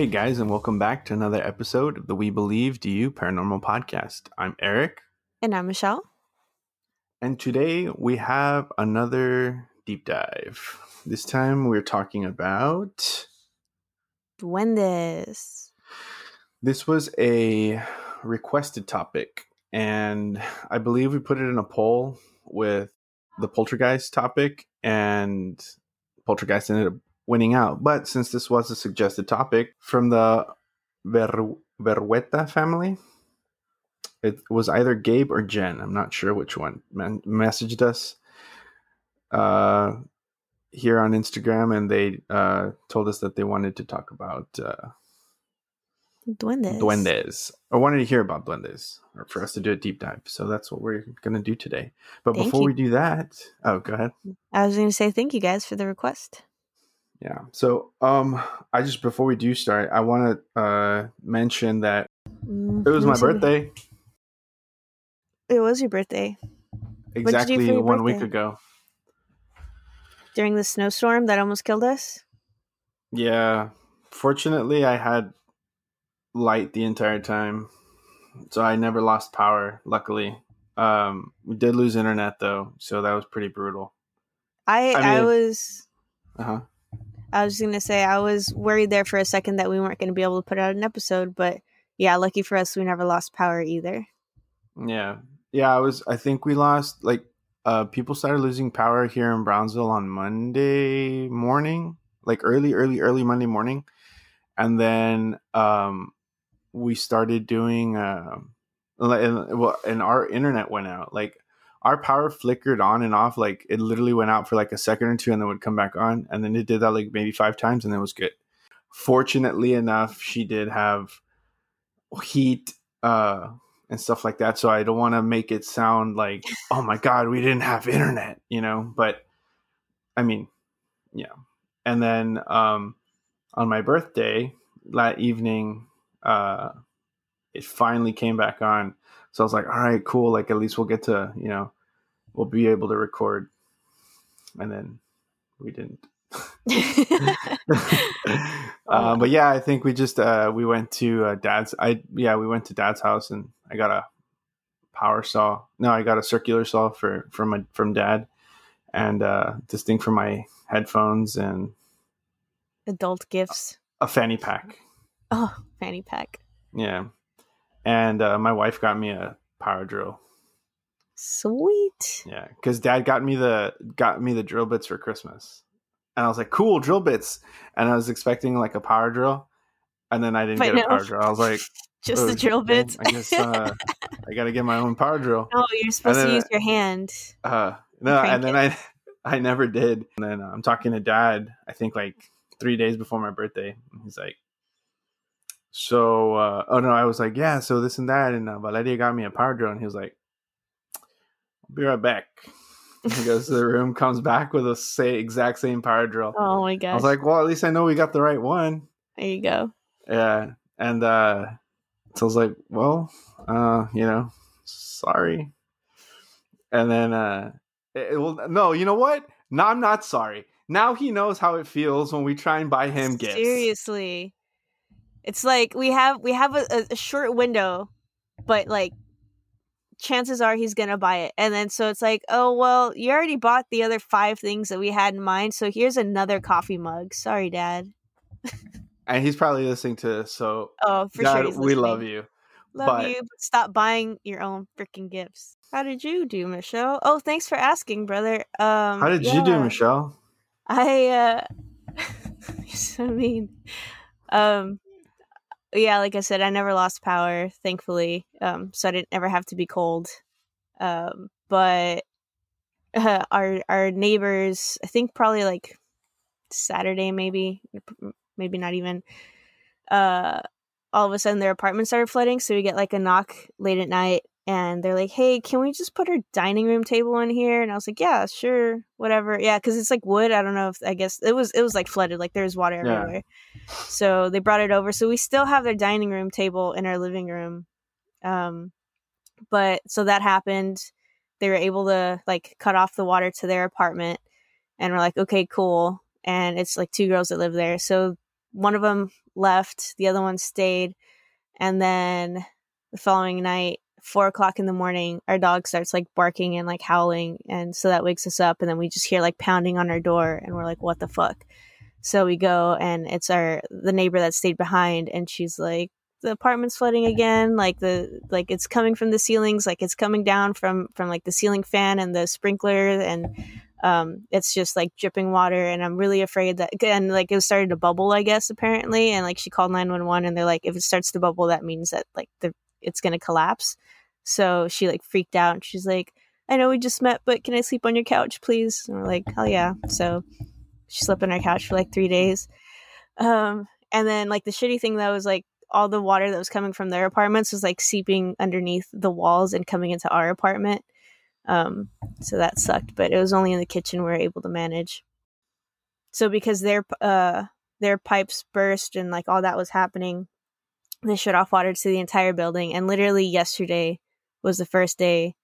Hey guys, and welcome back to another episode of the We Believe Do You Paranormal Podcast. I'm Eric, And I'm Michelle. and today we have another deep dive. This time we're talking about Duendes. this was a requested topic, and I believe we put it in a poll with the poltergeist topic, and poltergeist ended up winning out. But since this was a suggested topic from the Ver- Verweta family, it was either Gabe or Jen. I'm not sure which one man- messaged us uh, here on Instagram, and they uh, told us that they wanted to talk about uh, Duendes. duendes or wanted to hear about duendes or for us to do a deep dive. So that's what we're going to do today. But Thank before you. we do that, oh, go ahead. I was going to say thank you guys for the request. Yeah. So, um, I just before we do start, I want to uh mention that Mm, it was my let me see. birthday It was your birthday you exactly your one week ago. during the snowstorm that almost killed us. Yeah. Fortunately, I had light the entire time, so I never lost power. Luckily, um, we did lose internet though, so that was pretty brutal. I I I, was Uh huh. I was going to say I was worried there for a second that we weren't going to be able to put out an episode, but yeah, lucky for us we never lost power either. Yeah. Yeah, I was I think we lost like uh people started losing power here in Brownsville on Monday morning, like early early early Monday morning. And then um we started doing and, well and our internet went out. Like our power flickered on and off like it literally went out for like a second or two and then would come back on and then it did that like maybe 5 times and it was good. Fortunately enough, she did have heat uh and stuff like that. So I don't want to make it sound like, oh my God, we didn't have internet, you know? But I mean, yeah. And then um, on my birthday that evening, uh, it finally came back on. So I was like, all right, cool. Like at least we'll get to, you know, we'll be able to record. And then we didn't. uh, but yeah, I think we just uh, we went to uh, dad's. I yeah, we went to dad's house and I got a power saw. No, I got a circular saw for from my from dad, and uh, this thing for my headphones and Adult gifts. a fanny pack. Oh, fanny pack. Yeah, and uh, my wife got me a power drill. Sweet. Yeah, because dad got me the got me the drill bits for Christmas, and I was like, cool drill bits, and I was expecting like a power drill, and then I didn't But get no. a power drill. I was like. Just Oh, the drill bits. I guess uh, I got to get my own power drill. oh, you're supposed then to use your hand. Uh, no, Crank and then I I never did. And then uh, I'm talking to dad. I think like three days before my birthday. And he's like, "So, uh, oh no," I was like, "Yeah." So this and that, and uh, Valeria got me a power drill, and he was like, "I'll be right back." He goes to the room, comes back with the say exact same power drill. Oh my gosh. I was like, "Well, at least I know we got the right one." there you go. Yeah, and uh, so I was like, "Well, uh, you know, sorry." And then, uh, it, it will no, you know what? No, I'm not sorry. Now he knows how it feels when we try and buy him gifts. Seriously. It's like we have we have a, a- short window, but like chances are he's gonna buy it. And then so it's like, oh well, you already bought the other five things that we had in mind, so here's another coffee mug. Sorry, Dad. And he's probably listening to this, so Oh, for Dad, sure. We love you. Love but- you, but stop buying your own freaking gifts. How did you do, Michelle? Oh, thanks for asking, brother. Um How did you do. Michelle? I uh you're so mean. Um yeah, like I said, I never lost power, thankfully. Um so I didn't ever have to be cold. Um but uh, our our neighbors, I think probably like Saturday maybe, maybe not even uh all of a sudden their apartment started flooding, so we get like a knock late at night and they're like, "Hey, can we just put our dining room table in here?" And I was like, "Yeah, sure, whatever." Yeah, because it's like wood. I don't know if I guess it was it was like flooded, like there was water Yeah. everywhere. So they brought it over. So we still have their dining room table in our living room. Um, but so that happened. They were able to like cut off the water to their apartment, and we're like, "Okay, cool." And it's like two girls that live there, so one of them left, the other one stayed, and then the following night, four o'clock in the morning, our dog starts like barking and like howling, and so that wakes us up, and then we just hear like pounding on our door, and we're like, "What the fuck?" So we go, and it's our the neighbor that stayed behind, and she's like, "The apartment's flooding again. Like the like it's coming from the ceilings, like it's coming down from from like the ceiling fan and the sprinkler, and um, it's just like dripping water." And I'm really afraid that again, like it started to bubble, I guess apparently, and like she called nine one one, and they're like, if it starts to bubble, that means that like the it's gonna collapse. So she like freaked out, and she's like. I know we just met, but can I sleep on your couch, please? And we're like, hell yeah. So she slept on our couch for like three days. Um, and then like the shitty thing that was like all the water that was coming from their apartments was like seeping underneath the walls and coming into our apartment. Um, so that sucked, but it was only in the kitchen we were able to manage. So because their uh their pipes burst and like all that was happening, they shut off water to the entire building. And literally yesterday was the first day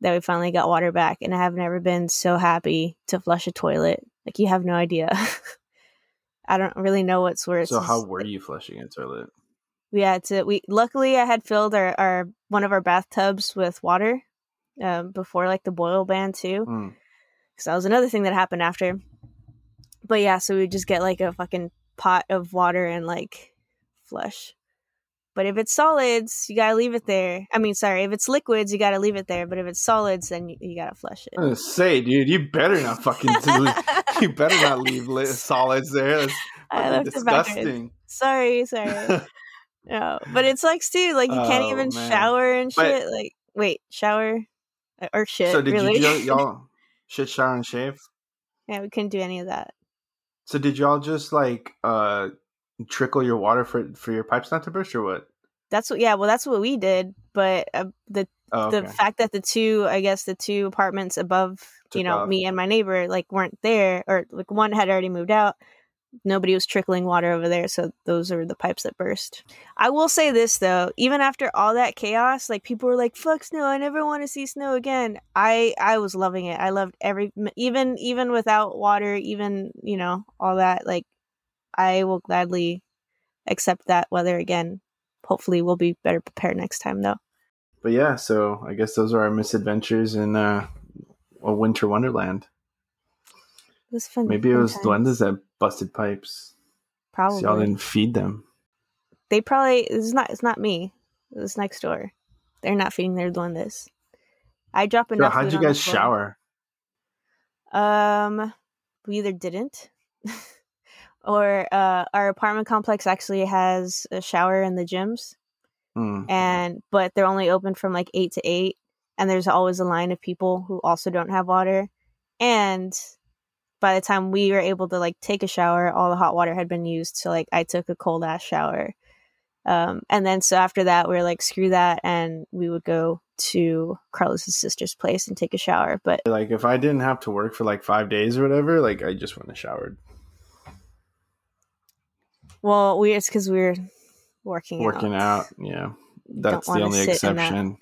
that we finally got water back, and I have never been so happy to flush a toilet. Like you have no idea. I don't really know what's worse. So how were you flushing a toilet? We had to. We luckily I had filled our, our one of our bathtubs with water um, before like the boil ban too, because Mm. that was another thing that happened after. But yeah, so we just get like a fucking pot of water and like flush. But if it's solids, you gotta leave it there. I mean, sorry, if it's liquids, you gotta leave it there. But if it's solids, then you, you gotta flush I'm say, dude, you better not fucking do, it. you better not leave li- solids there. That's I left it disgusting. Sorry, sorry. no, but it's like, dude, like you can't Oh, even man. shower and But- shit. like, wait, shower Uh, or shit? so did really? you y'all, y'all shit shower and shave? yeah, we couldn't do any of that. So did y'all just like uh trickle your water for for your pipes not to burst or what? That's what. Yeah, well, that's what we did. But uh, the Oh, the fact that the two, I guess, the two apartments above, you know, off. me and my neighbor, like weren't there, or like one had already moved out. Nobody was trickling water over there, so those are the pipes that burst. I will say this though, even after all that chaos, like people were like, "Fuck snow! I never want to see snow again." I I was loving it. I loved every even even without water, even you know all that. Like, I will gladly accept that weather again. Hopefully, we'll be better prepared next time though. But yeah, so I guess those are our misadventures in uh, a winter wonderland. It was fun. Maybe it was times. duendes that busted pipes. Probably. So y'all didn't feed them. they probably it's not it's not me. It was next door. They're not feeding their duendes. I drop So enough. how'd you guys shower? Um, we either didn't, or uh, our apartment complex actually has a shower in the gyms, Hmm. and but they're only open from like eight to eight, and there's always a line of people who also don't have water, and by the time we were able to like take a shower, all the hot water had been used. So like I took a cold ass shower. Um, and then so after that, we were like, screw that, and we would go to Carlos's sister's place and take a shower. But Like if I didn't have to work for like five days or whatever, like I just went and showered. Well, we it's because we're working Working out, yeah. That's the only sit in that. exception.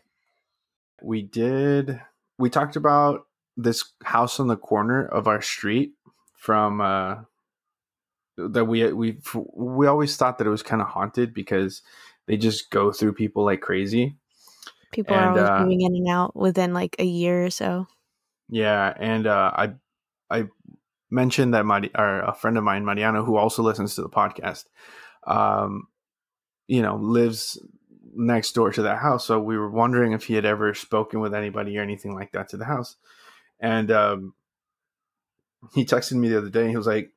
We did we talked about this house on the corner of our street from uh that we we we always thought that it was kind of haunted because they just go through people like crazy. People And, are always uh, moving in and out within like a year or so. Yeah, and uh, I I mentioned that Mari- or a friend of mine, Mariano, who also listens to the podcast, um, you know, lives next door to that house. So we were wondering if he had ever spoken with anybody or anything like that to the house. And um, he texted me the other day. He was like,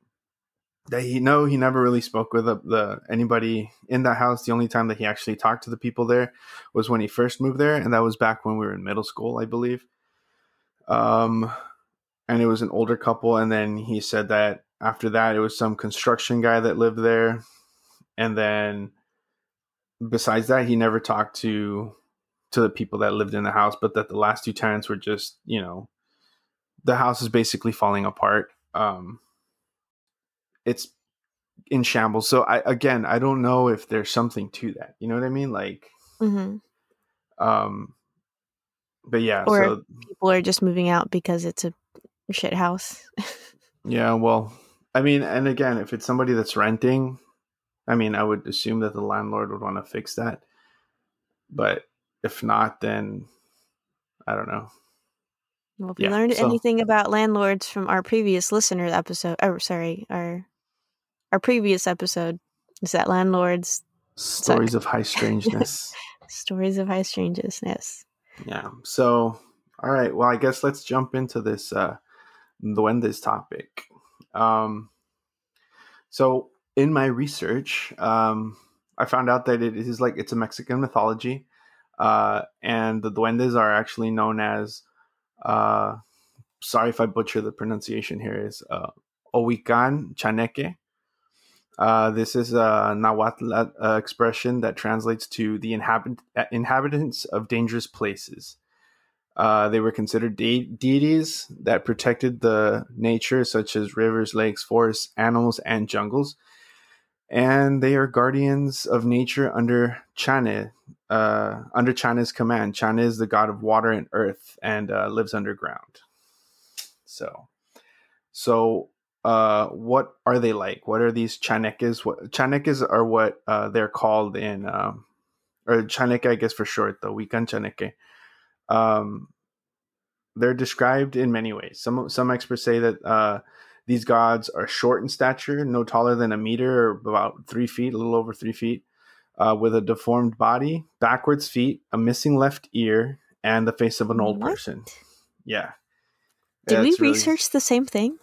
that he no, he never really spoke with the, the anybody in that house. The only time that he actually talked to the people there was when he first moved there, and that was back when we were in middle school, I believe. Um, and it was an older couple. And then he said that after that, it was some construction guy that lived there. And then besides that, he never talked to to the people that lived in the house, but that the last two tenants were just, you know, the house is basically falling apart. Um, it's in shambles. So I again, I don't know if there's something to that. You know what I mean? Like, hmm um, but yeah. Or- so People are just moving out because it's a shit house. Yeah, well, I mean, and again, if it's somebody that's renting, I mean, I would assume that the landlord would want to fix that. But if not, then I don't know. Well, if we learned so, anything about landlords from our previous listener episode, oh, sorry, our our previous episode, is that landlords stories suck. of high strangeness. stories of high strangeness. Yeah. So, all right. Well, I guess let's jump into this uh, duendes topic. Um, so, in my research, um, I found out that it is like it's a Mexican mythology, uh, and the duendes are actually known as. Uh, sorry if I butcher the pronunciation here. Is uh, Ohuican Chaneque. Uh, this is a Nahuatl uh, expression that translates to the inhabit- inhabitants of dangerous places. Uh, they were considered de- deities that protected the nature, such as rivers, lakes, forests, animals, and jungles. And they are guardians of nature under Chane, uh, under Chane's command. Chane is the god of water and earth and uh, lives underground. So, so uh, what are they like? What are these chaneques? What chaneques are what uh, they're called in, um, or chaneque, I guess for short, the Wiccan chaneque. Um, they're described in many ways. Some some experts say that uh, these gods are short in stature, no taller than a meter, or about three feet, a little over three feet, uh, with a deformed body, backwards feet, a missing left ear, and the face of an old what? person. Yeah. Did we really... research the same thing?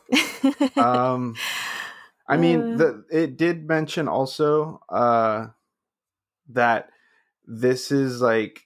um, I mean, uh. the it did mention also uh, that this is like,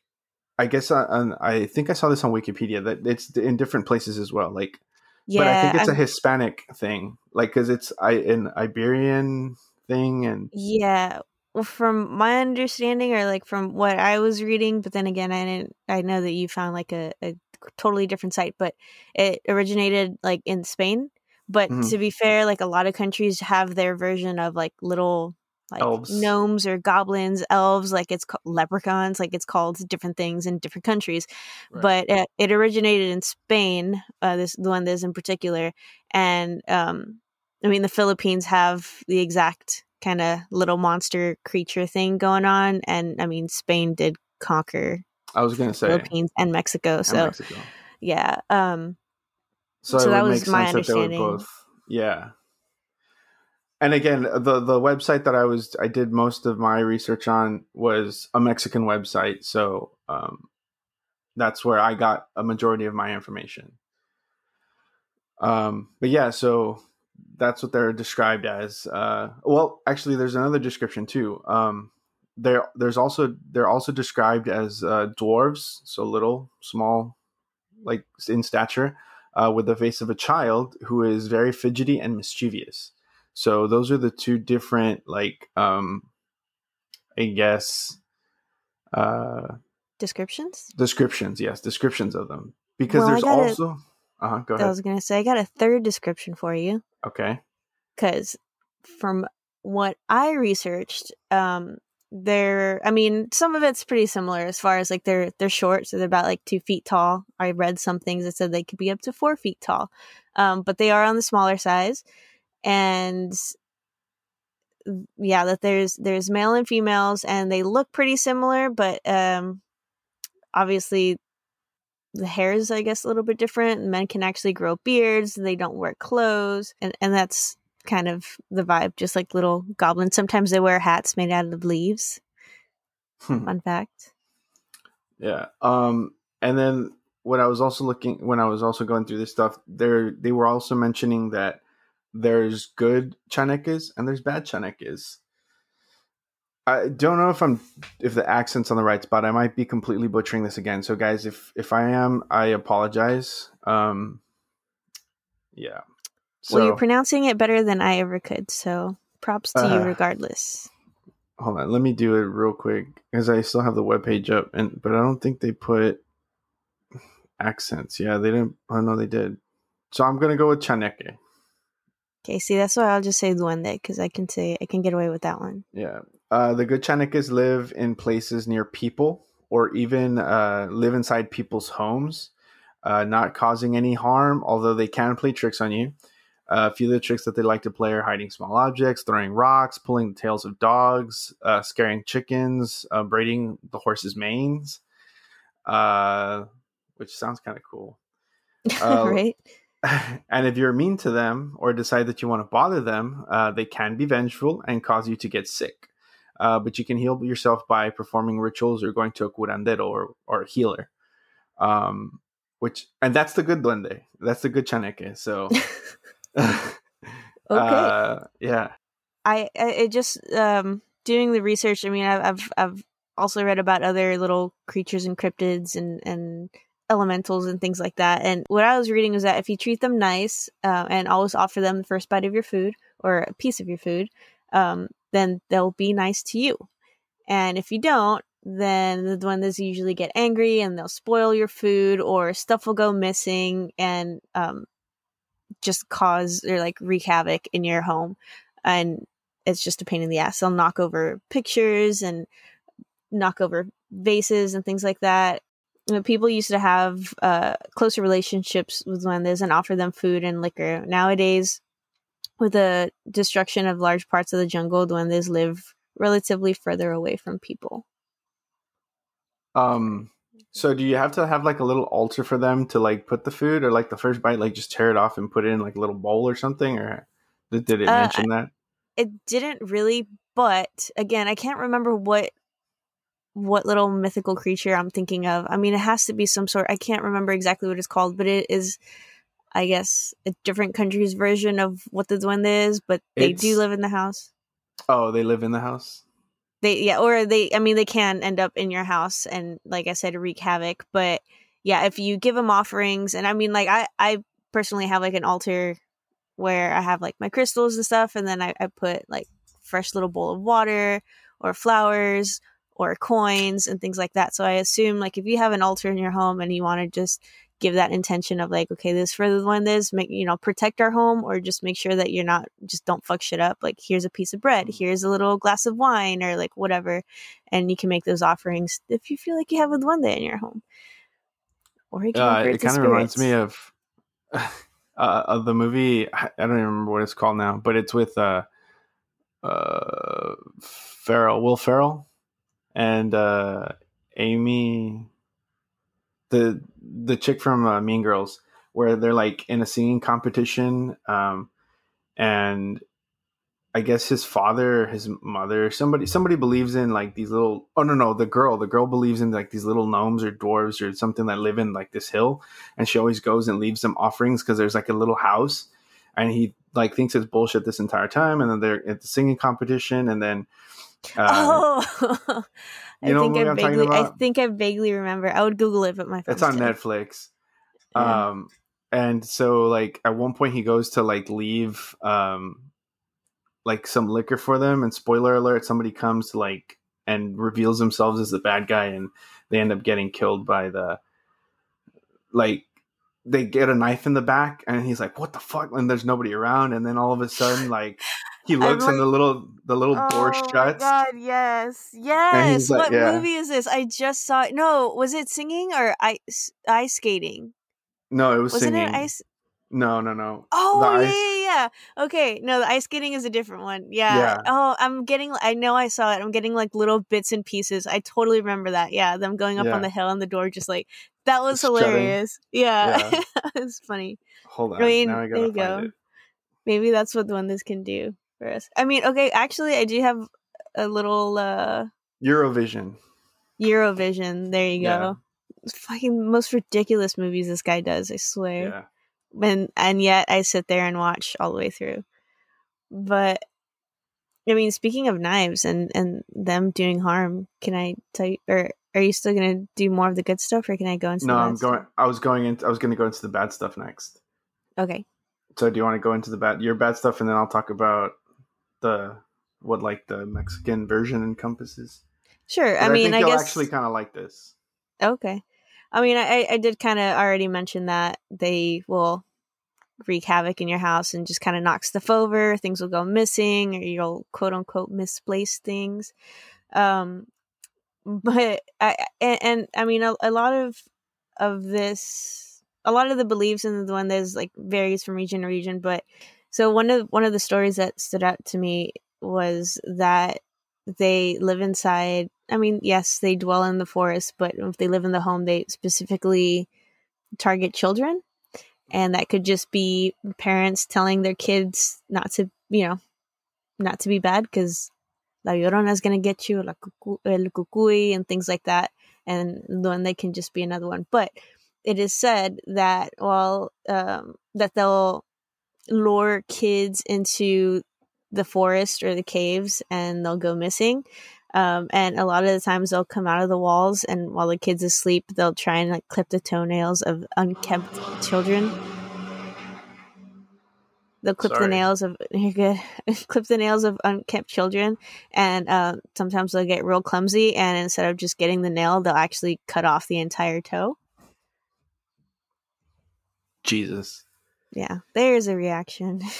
I guess I, uh, I think I saw this on Wikipedia that it's in different places as well. Like, yeah, but I think it's I'm... a Hispanic thing, like because it's I an Iberian thing, and yeah. Well, from my understanding, or like from what I was reading, but then again, I didn't. I know that you found like a, a totally different site, but it originated like in Spain. But mm-hmm. to be fair, like a lot of countries have their version of like little like elves. gnomes or goblins, elves, like it's called leprechauns, like it's called different things in different countries. Right. But it, it, originated in Spain, uh, this the one that is in particular, and um, I mean the Philippines have the exact kind of little monster creature thing going on, and I mean Spain did conquer I was gonna say Philippines and Mexico. And so Mexico. yeah. Um so, so that was my understanding. Both, yeah. And again, the the website that I was I did most of my research on was a Mexican website, so um, that's where I got a majority of my information. Um, but yeah, so that's what they're described as. Uh, well, actually, there's another description too. Um, they're there's also they're also described as uh, dwarves, so little, small, like in stature, uh, with the face of a child who is very fidgety and mischievous. So those are the two different, like, um, I guess, uh, descriptions. Descriptions, yes, descriptions of them. Because well, there's also. Uh huh. Go ahead. I was gonna say I got a third description for you. Okay. Because from what I researched, um, they're i mean some of it's pretty similar as far as like they're they're short so they're about like two feet tall i read some things that said they could be up to four feet tall um, but they are on the smaller size and yeah that there's there's male and females and they look pretty similar but um obviously the hair is i guess a little bit different men can actually grow beards they don't wear clothes and and that's kind of the vibe, just like little goblins. Sometimes they wear hats made out of leaves. Hmm. Fun fact. Yeah. Um, and then what I was also looking, when I was also going through this stuff, there they were also mentioning that there's good chaneques and there's bad chaneques. I don't know if I'm if the accent's on the right spot. I might be completely butchering this again. So guys, if if I am, I apologize. Um, yeah. So, well, you're pronouncing it better than I ever could, so props to uh, you regardless. Hold on, let me do it real quick because I still have the web page up, and but I don't think they put accents. Yeah, they didn't. Oh no, they did. So I'm gonna go with Chaneque. Okay, see, that's why I'll just say Duende because I can say I can get away with that one. Yeah, uh, the good Chaneques live in places near people or even uh, live inside people's homes, uh, not causing any harm, although they can play tricks on you. Uh, a few of the tricks that they like to play are hiding small objects, throwing rocks, pulling the tails of dogs, uh, scaring chickens, uh, braiding the horse's manes, uh, which sounds kind of cool. Right? and if you're mean to them or decide that you want to bother them, uh, they can be vengeful and cause you to get sick. Uh, but you can heal yourself by performing rituals or going to a curandero or, or a healer. Um, which and that's the good duende. That's the good chaneque. So, Okay. uh, yeah, I, I it just um doing the research. I mean, I've I've, I've also read about other little creatures and cryptids and and elementals and things like that. And what I was reading was that if you treat them nice uh, and always offer them the first bite of your food or a piece of your food, um, then they'll be nice to you. And if you don't, then the duendes usually get angry and they'll spoil your food or stuff will go missing and um, just cause or like wreak havoc in your home. And it's just a pain in the ass. They'll knock over pictures and knock over vases and things like that. You know, people used to have uh, closer relationships with duendes and offer them food and liquor. Nowadays, with the destruction of large parts of the jungle, duendes live relatively further away from people. Um, so do you have to have like a little altar for them to like put the food, or like the first bite, like just tear it off and put it in like a little bowl or something, or did, did it Uh, mention that? It didn't really, but again, I can't remember what what little mythical creature I'm thinking of. I mean, it has to be some sort. I can't remember exactly what it's called, but it is, I guess, a different country's version of what the duende is. But they do live in the house. Oh, they live in the house. they yeah or they i mean they can end up in your house and like i said wreak havoc but yeah if you give them offerings and i mean like i i personally have like an altar where i have like my crystals and stuff and then i, I put like fresh little bowl of water or flowers or coins and things like that. So i assume like if you have an altar in your home and you want to just give that intention of like okay this for the one this make you know protect our home or just make sure that you're not just don't fuck shit up like here's a piece of bread. Here's a little glass of wine or like whatever and you can make those offerings if you feel like you have a duende in your home. Or you can Uh, it kind of reminds me of uh, of the movie. I don't even remember what it's called now, but it's with uh, uh, Ferrell, Will Ferrell, and uh, Amy, the the chick from uh, Mean Girls, where they're like in a singing competition, um, and I guess his father, his mother, somebody somebody believes in like these little oh no no the girl the girl believes in like these little gnomes or dwarves or something that live in like this hill and she always goes and leaves them offerings because there's like a little house and he like thinks it's bullshit this entire time and then they're at the singing competition and then uh, oh i think i vaguely i think i vaguely remember i would google it but my it's on. Netflix Yeah. um and so like at one point he goes to like leave um like some liquor for them and spoiler alert somebody comes to like and reveals themselves as the bad guy and they end up getting killed by the like they get a knife in the back and he's like what the fuck and there's nobody around and then all of a sudden like he looks and the little the little door shuts. Oh my shuts god, yes. Yes. like, what yeah. movie is this? I just saw it. No, was it singing or ice ice skating? no it was Wasn't singing it ice no no no Oh The yeah, ice- yeah, yeah. Okay. No, the ice skating is a different one. Yeah. Yeah. Oh, I'm getting I know I saw it. I'm getting like little bits and pieces. I totally remember that. Yeah. Them going up Yeah. on the hill and the door just like that was Strutting. hilarious. Yeah. Yeah. it was funny. hold on I mean, i there you go. it Maybe that's what duendes can do us. I mean, okay, actually I do have a little uh eurovision Eurovision. There you Yeah. go. Fucking most ridiculous movies this guy does, I swear. yeah And and yet I sit there and watch all the way through. But I mean, speaking of knives and and them doing harm, can I tell you or are you still gonna do more of the good stuff or can I go into no the bad i'm going stuff? i was going into i was going to go into the bad stuff next Okay. so do you want to go into the bad your bad stuff and then i'll talk about the what like the mexican version encompasses Sure. I mean think I, guess actually kind of like this Okay. I mean, I, I did kind of already mention that they will wreak havoc in your house and just kind of knock stuff over. Things will go missing, or you'll quote unquote misplace things. Um, but I and, and I mean, a, a lot of of this a lot of the beliefs in duendes like varies from region to region, but so one of one of the stories that stood out to me was that they live inside. I mean, yes, they dwell in the forest, but if they live in the home, they specifically target children, and that could just be parents telling their kids not to, you know, not to be bad because La Llorona is going to get you, La cucu- El Cucuy, and things like that. And then they can just be another one. But it is said that, well, um, that they'll lure kids into the forest or the caves and they'll go missing. Um, and a lot of the times they'll come out of the walls and while the kid's asleep, they'll try and like clip the toenails of unkempt children they'll clip Sorry. the nails of you're good clip the nails of unkept children and uh, sometimes they'll get real clumsy and instead of just getting the nail they'll actually cut off the entire toe Jesus. Yeah there's a reaction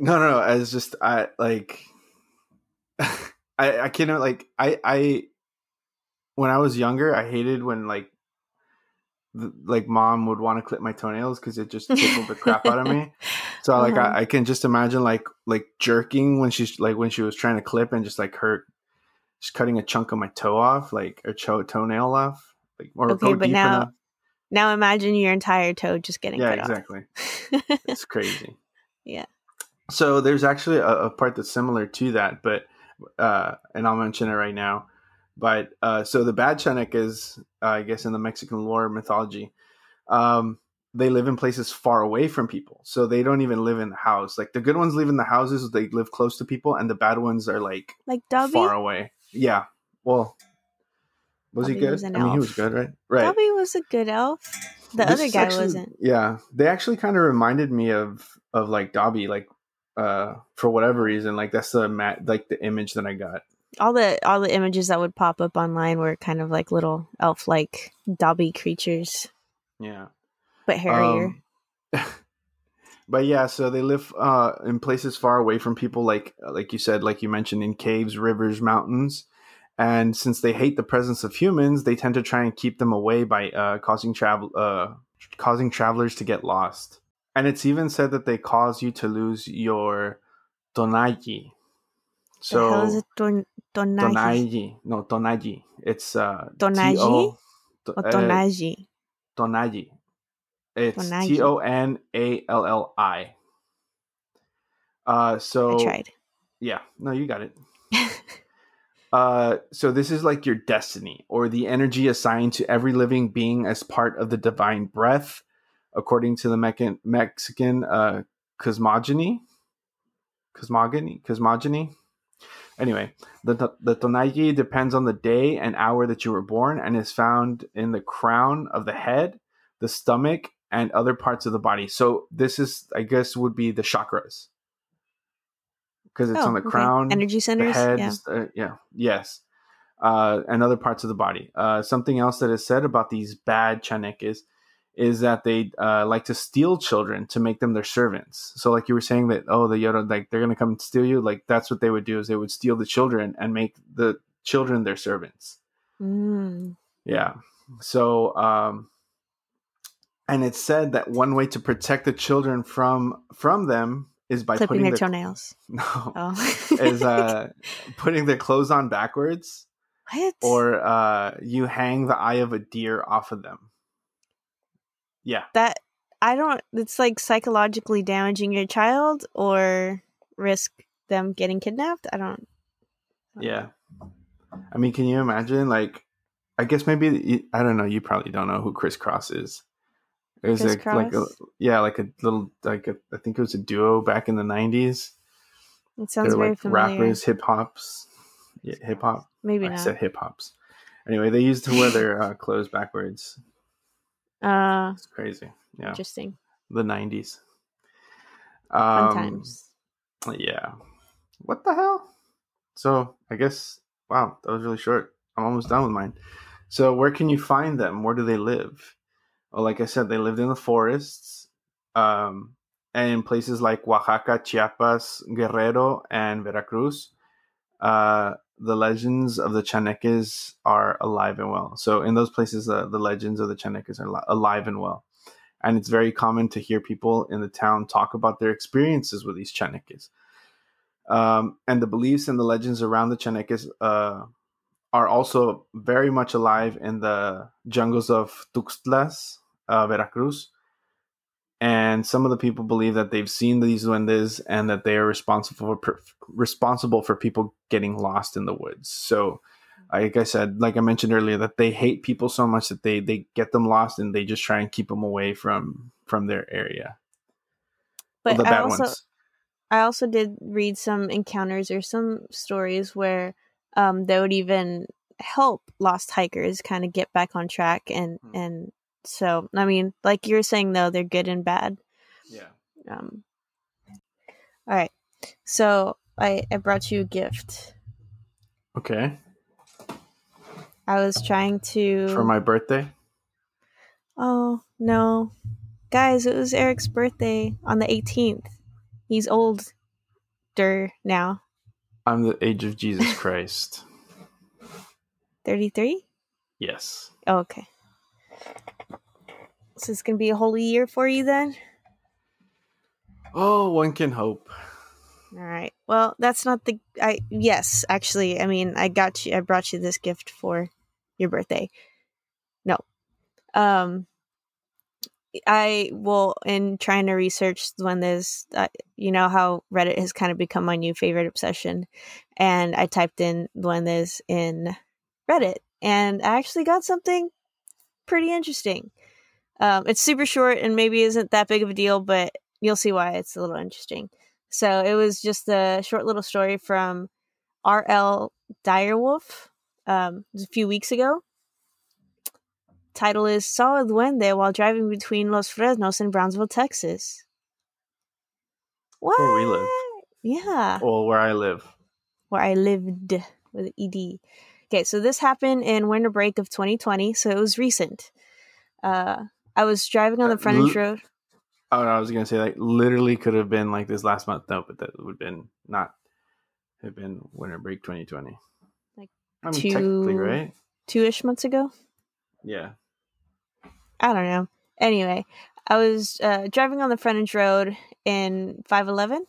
No, no, no. I was just I like I I can't like I I when I was younger I hated when like th- like mom would want to clip my toenails because it just tickled the crap out of me. So like Uh-huh. I, I can just imagine like like jerking when she's like when she was trying to clip and just like her just cutting a chunk of my toe off like a toe toenail off like or Okay, go but deep now- enough. Now imagine your entire toe just getting Yeah, exactly. It's crazy. Yeah. So there's actually a, a part that's similar to that, but uh, and I'll mention it right now. But uh, so the bad Chenek is, uh, I guess, in the Mexican lore mythology, um, they live in places far away from people, so they don't even live in the house. Like the good ones live in the houses; they live close to people, and the bad ones are like like Dobby far away. Yeah. Well, was he good? was I mean, he was good, right? Right. Dobby was a good elf the This other guy actually- wasn't Yeah, they actually kind of reminded me of of like Dobby, like uh for whatever reason. Like that's the mat, like the image that I got. all the all the images that would pop up online were kind of like little elf like Dobby creatures Yeah. but hairier Um, but yeah, so they live uh in places far away from people, like like you said, like you mentioned, in caves, rivers, mountains. And since they hate the presence of humans, they tend to try and keep them away by uh, causing travel uh, causing travelers to get lost. And it's even said that they cause you to lose your donaji. the hell is So it Don- Donaji? donaji, no donaji. It's uh, Donaji? T-O- Or uh, Donaji? Donaji. It's T O N A L L I. Uh, so I tried. yeah, no, you got it. Uh, so this is like your destiny or the energy assigned to every living being as part of the divine breath, according to the Mecan- Mexican uh, cosmogony. Cosmogony, cosmogony. Anyway, the the Tonalli depends on the day and hour that you were born and is found in the crown of the head, the stomach, and other parts of the body. So this is, I guess, would be the chakras because it's Oh, on the okay. crown, Energy centers. yeah. uh, yeah, yes, uh, and other parts of the body. Uh, something else that is said about these bad Chaneques is that they uh, like to steal children to make them their servants. So, like you were saying that, oh, the Yoda, like they're gonna come and steal you. Like that's what they would do is they would steal the children and make the children their servants. Mm. Yeah. So, um, and it's said that one way to protect the children from from them is by Clipping their their toenails. no Oh. is uh putting their clothes on backwards what? or uh you hang the eye of a deer off of them yeah that I don't. It's like psychologically damaging your child or risk them getting kidnapped. I don't. yeah i mean can you imagine like i guess maybe i don't know you probably don't know who Kris Kross is it was Kris like, like a, yeah like a little like a, i think it was a duo back in the 90s It sounds they're very like familiar. rappers hip hops yeah, hip hop Maybe i not. said hip hops anyway they used to wear their uh, clothes backwards Uh, it's crazy yeah interesting. the 90s Fun um, times. Yeah. What the hell? So I guess wow, that was really short. I'm almost done with mine. So where can you find them? Where do they live? Like I said, they lived in the forests, um, and in places like Oaxaca, Chiapas, Guerrero, and Veracruz. Uh, the legends of the Chaneques are alive and well. So in those places, uh, the legends of the Chaneques are li- alive and well. and it's very common to hear people in the town talk about their experiences with these chaneques. Um, and the beliefs and the legends around the chaneques uh, are also very much alive in the jungles of Tuxtlas, uh, Veracruz. And some of the people believe that they've seen these duendes and that they are responsible for responsible for people getting lost in the woods. So, like I said, like I mentioned earlier, that they hate people so much that they they get them lost and they just try and keep them away from from their area. But well, I also, ones. I also did read some encounters or some stories where um, they would even help lost hikers kind of get back on track and hmm. and so I mean, like you're saying though, they're good and bad. Yeah. Um. All right, so I I brought you a gift. Okay. I was trying to for my birthday. Oh no, guys! It was Eric's birthday on the 18th. He's older now. I'm the age of Jesus Christ. 33? Yes. Oh, okay. So it's going to be a holy year for you then? Oh, one can hope. All right. Well, that's not the I yes, actually, I mean, I got you I brought you this gift for your birthday. No. Um I will in trying to research when there's uh, you know how Reddit has kind of become my new favorite obsession and I typed in duendes in Reddit and I actually got something pretty interesting. Um, it's super short and maybe isn't that big of a deal, but you'll see why it's a little interesting. So it was just a short little story from R.L. Direwolf um, a few weeks ago Title is Saw a Duende while driving between Los Fresnos and Brownsville, Texas. What? Where we live. Yeah. Well, where I live. Where I lived with ED. Okay, so this happened in winter break of 2020, so it was recent. Uh, I was driving on the frontage road. Oh, no, I was gonna say like literally could have been like this last month. No, but that would have been not have been winter break 2020. Like I mean, two, technically, right? Two ish months ago. Yeah. I don't know. Anyway, I was uh, driving on the frontage road in 511.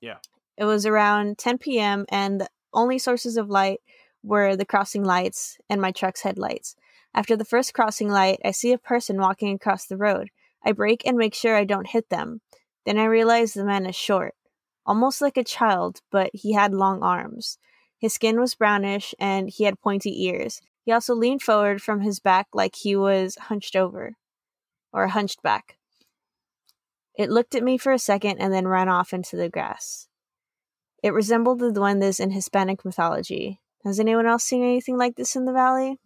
Yeah. It was around 10 p.m., and the only sources of light were the crossing lights and my truck's headlights. After the first crossing light, I see a person walking across the road. I brake and make sure I don't hit them. Then I realize the man is short, almost like a child, but he had long arms. His skin was brownish and he had pointy ears. He also leaned forward from his back like he was hunched over or hunched back. It looked at me for a second and then ran off into the grass. It resembled the duendes in Hispanic mythology. Has anyone else seen anything like this in the valley?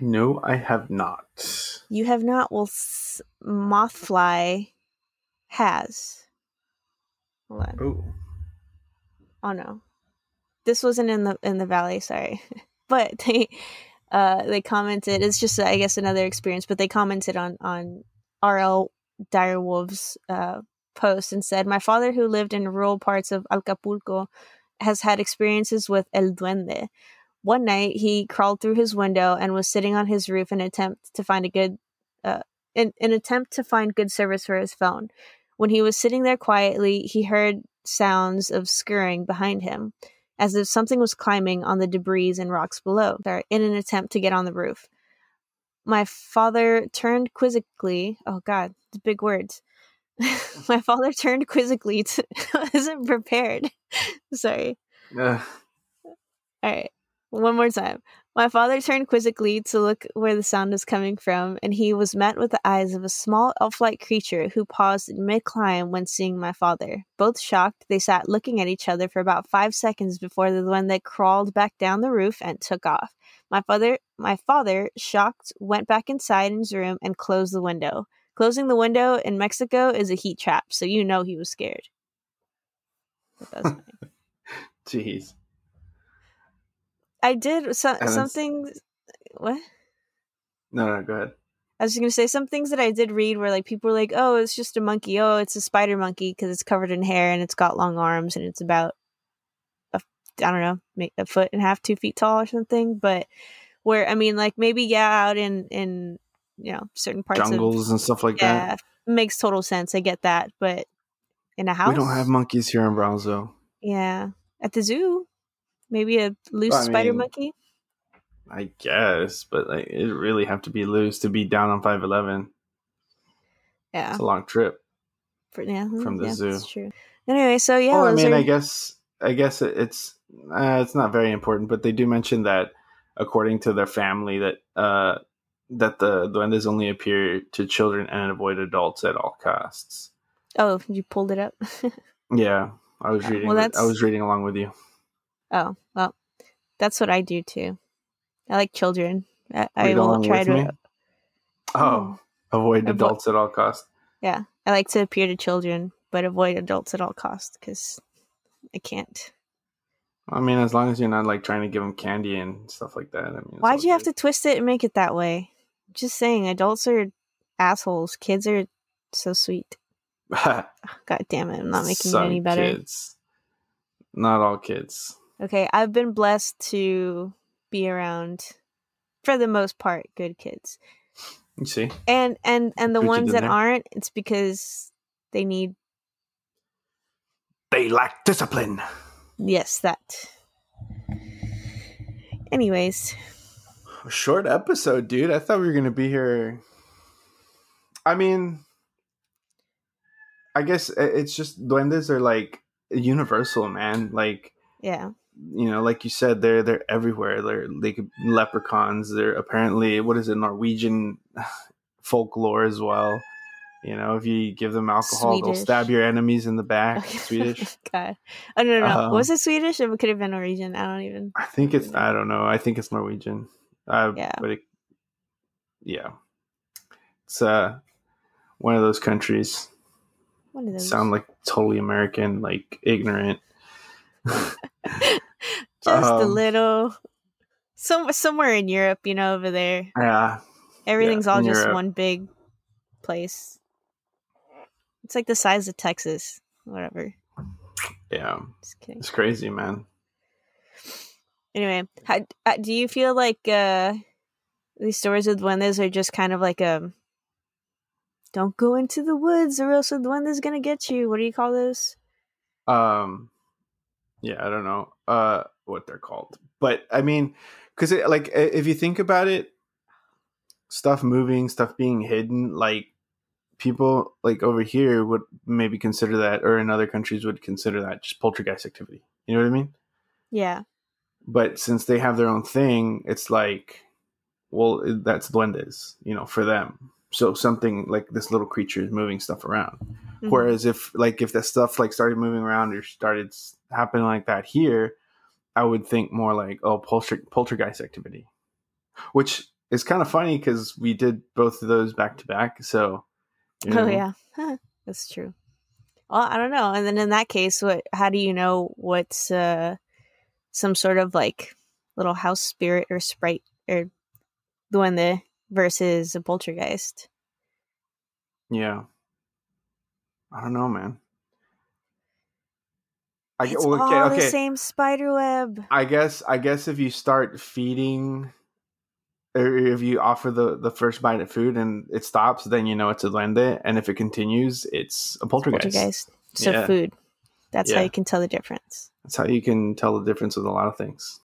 No, I have not. You have not? Well, Mothfly has. Hold on. Oh. Oh no. This wasn't in the in the valley, sorry. but they uh they commented it's just i guess another experience but they commented on on rl direwolf's uh post and said my father who lived in rural parts of acapulco has had experiences with el duende one night he crawled through his window and was sitting on his roof in an attempt to find a good uh in an attempt to find good service for his phone when he was sitting there quietly he heard sounds of scurrying behind him as if something was climbing on the debris and rocks below, in an attempt to get on the roof. My father turned quizzically. Oh God, the big words. My father turned quizzically to. isn't prepared. Sorry. Uh. All right, one more time. My father turned quizzically to look where the sound was coming from, and he was met with the eyes of a small elf like creature who paused in mid climb when seeing my father. Both shocked, they sat looking at each other for about five seconds before the one that crawled back down the roof and took off. My father my father, shocked, went back inside his room and closed the window. Closing the window in Mexico is a heat trap, so you know he was scared. Jeez. I did so, something. What? No, no, go ahead. I was going to say some things that I did read where like people were like, "Oh, it's just a monkey. Oh, it's a spider monkey because it's covered in hair and it's got long arms and it's about a, I don't know, a foot and a half, two feet tall or something." But where I mean, like maybe yeah, out in in you know certain parts Jungles of and stuff like that. yeah that. makes total sense. I get that, but in a house, We don't have monkeys here in Brownsville. yeah at the zoo, maybe a loose Well, I spider mean, monkey. I guess, but like it really have to be loose to be down on five eleven. Yeah, It's a long trip. for, yeah from the yeah, zoo. That's true. Anyway, so yeah, well, I mean, are- I guess I guess it's uh, it's not very important, but they do mention that according to their family that uh that the duendes only appear to children and avoid adults at all costs. oh, you pulled it up. Yeah, I was Yeah, reading. well, with- I was reading along with you. Oh, well, that's what I do too. I like children. I, I will try to. me? Oh, avoid Avo- adults at all costs. Yeah, I like to appear to children, but avoid adults at all costs because I can't. I mean, as long as you're not like trying to give them candy and stuff like that. I mean, Why'd you have to twist it and make it that way? Just saying, adults are assholes. Kids are so sweet. God damn it, I'm not making Some it any better. Kids. Not all kids. Okay, I've been blessed to be around, for the most part, good kids. You see, And and and the ones that there. aren't, it's because they need they lack discipline. yes that. Anyways, A short episode, dude. I thought we were gonna be here. I mean, I guess it's just duendes are like universal, man. Like yeah, you know, like you said, they're they're everywhere. They're like leprechauns. They're apparently what is it, Norwegian folklore as well. You know, if you give them alcohol, they'll stab your enemies in the back. Swedish. God. Oh no, no, no. Um, was it Swedish? It could have been Norwegian. I don't even. I think it's. I don't know. I think it's Norwegian. Uh, Yeah. But it, yeah, it's uh one of those countries. One of those. Sound like totally American, like ignorant. Just a um, little. Some somewhere in Europe, you know, over there, Yeah, everything's all just Europe. one big place. It's like the size of Texas. Whatever. yeah. Just kidding. It's crazy, man. Anyway, how, uh, do you feel like uh, these stories with duendes are just kind of like um, don't go into the woods or else the duende's gonna get you? What do you call those? Um, yeah, I don't know uh what they're called, but I mean, because like if you think about it, stuff moving, stuff being hidden, like people like over here would maybe consider that, or in other countries would consider that just poltergeist activity. You know what I mean? Yeah, But since they have their own thing, it's like, well, that's duendes, you know, for them. So something like this little creature is moving stuff around. Mhm. Whereas if like if that stuff like started moving around or started happening like that here, I would think more like oh polter- poltergeist activity, which is kind of funny because we did both of those back to back. So you know, Oh yeah, Huh, that's true. Well, I don't know. And then in that case, what? How do you know what's uh, some sort of like little house spirit or sprite or duende versus a poltergeist? yeah. I don't know, man. I It's okay, all okay. the same spider web. I guess I guess if you start feeding or if you offer the the first bite of food and it stops, then you know it's a duende, and if it continues, it's a poltergeist. Poltergeist. So Yeah. food. That's how you can tell the difference. That's how you can tell the difference with a lot of things.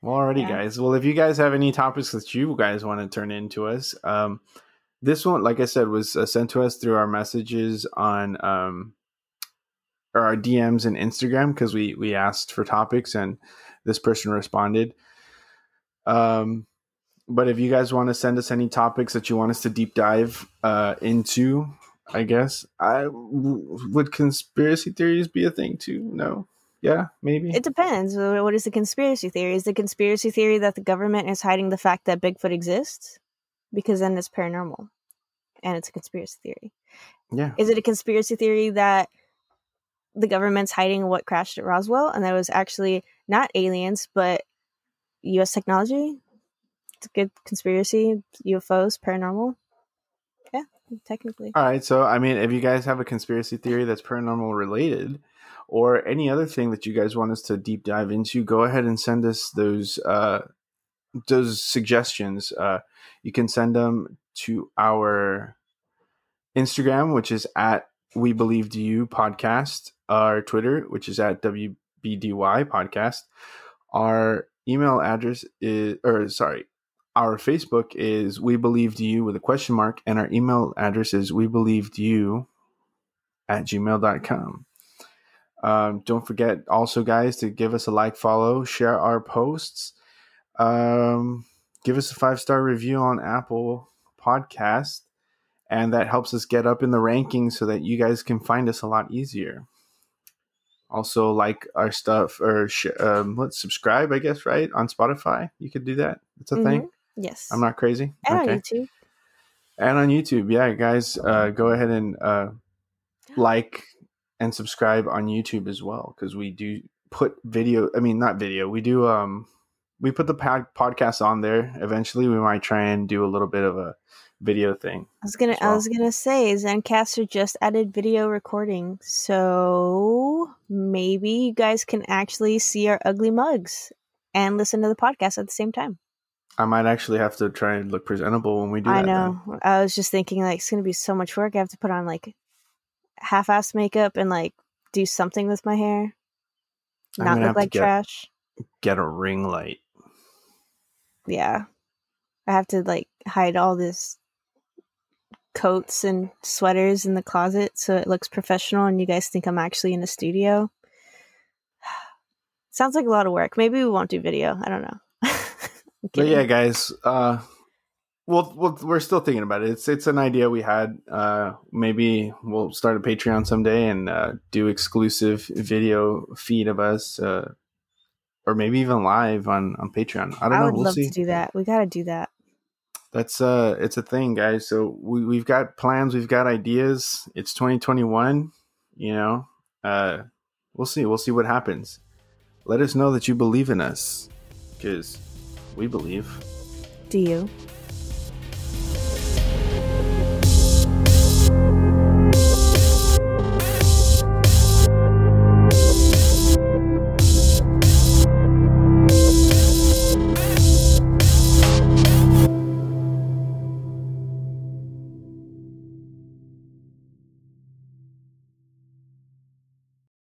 Well, alrighty, Yeah. guys. Well, if you guys have any topics that you guys want to turn into us, um, this one, like I said, was uh, sent to us through our messages on um, or our DMs and Instagram because we we asked for topics and this person responded. Um, but if you guys want to send us any topics that you want us to deep dive uh, into, I guess I w- would conspiracy theories be a thing too? No, yeah, maybe. It depends. What is the conspiracy theory? Is the conspiracy theory that the government is hiding the fact that Bigfoot exists? Because then it's paranormal and it's a conspiracy theory. yeah, Is it a conspiracy theory that the government's hiding what crashed at Roswell and that was actually not aliens but US technology? It's a good conspiracy, UFOs, paranormal. Yeah, technically. All right. So, I mean, if you guys have a conspiracy theory that's paranormal related or any other thing that you guys want us to deep dive into, go ahead and send us those uh, those suggestions. Uh, you can send them to our Instagram, which is at We Believed You Podcast, our Twitter, which is at WBDY Podcast. Our email address is, or sorry, our Facebook is We Believed You with a question mark, and our email address is We Believed You at gmail.com. Um, don't forget also, guys, to give us a like, follow, share our posts. Um, give us a five star review on Apple Podcast, and that helps us get up in the rankings so that you guys can find us a lot easier. Also, like our stuff or sh- um, let's subscribe, I guess, right on Spotify. You could do that. It's a mm-hmm. thing. Yes, I'm not crazy. And okay. on YouTube. And on YouTube, yeah, guys, uh, go ahead and uh, like and subscribe on YouTube as well because we do put video. I mean, not video. We do um we put the pod- podcast on there. Eventually, we might try and do a little bit of a video thing. I was gonna, well. I was gonna say, Zencastr just added video recording, so maybe you guys can actually see our ugly mugs and listen to the podcast at the same time. I might actually have to try and look presentable when we do. That. I know. Then. I was just thinking, like, it's gonna be so much work. I have to put on like half-ass makeup and like do something with my hair, not look like get, trash. Get a ring light yeah. I have to like hide all this coats and sweaters in the closet so it looks professional and you guys think I'm actually in a studio. Sounds like a lot of work. Maybe we won't do video. I don't know. but yeah, guys, uh well, well, we're still thinking about it. It's it's an idea we had. Uh, maybe we'll start a Patreon someday and uh, do exclusive video feed of us uh, or maybe even live on on Patreon. I don't I know. we'll love see. to do that. We got to do that. That's uh, it's a thing, guys. So we we've got plans. We've got ideas. It's 2021. You know, uh, we'll see. We'll see what happens. Let us know that you believe in us, because we believe. Do you?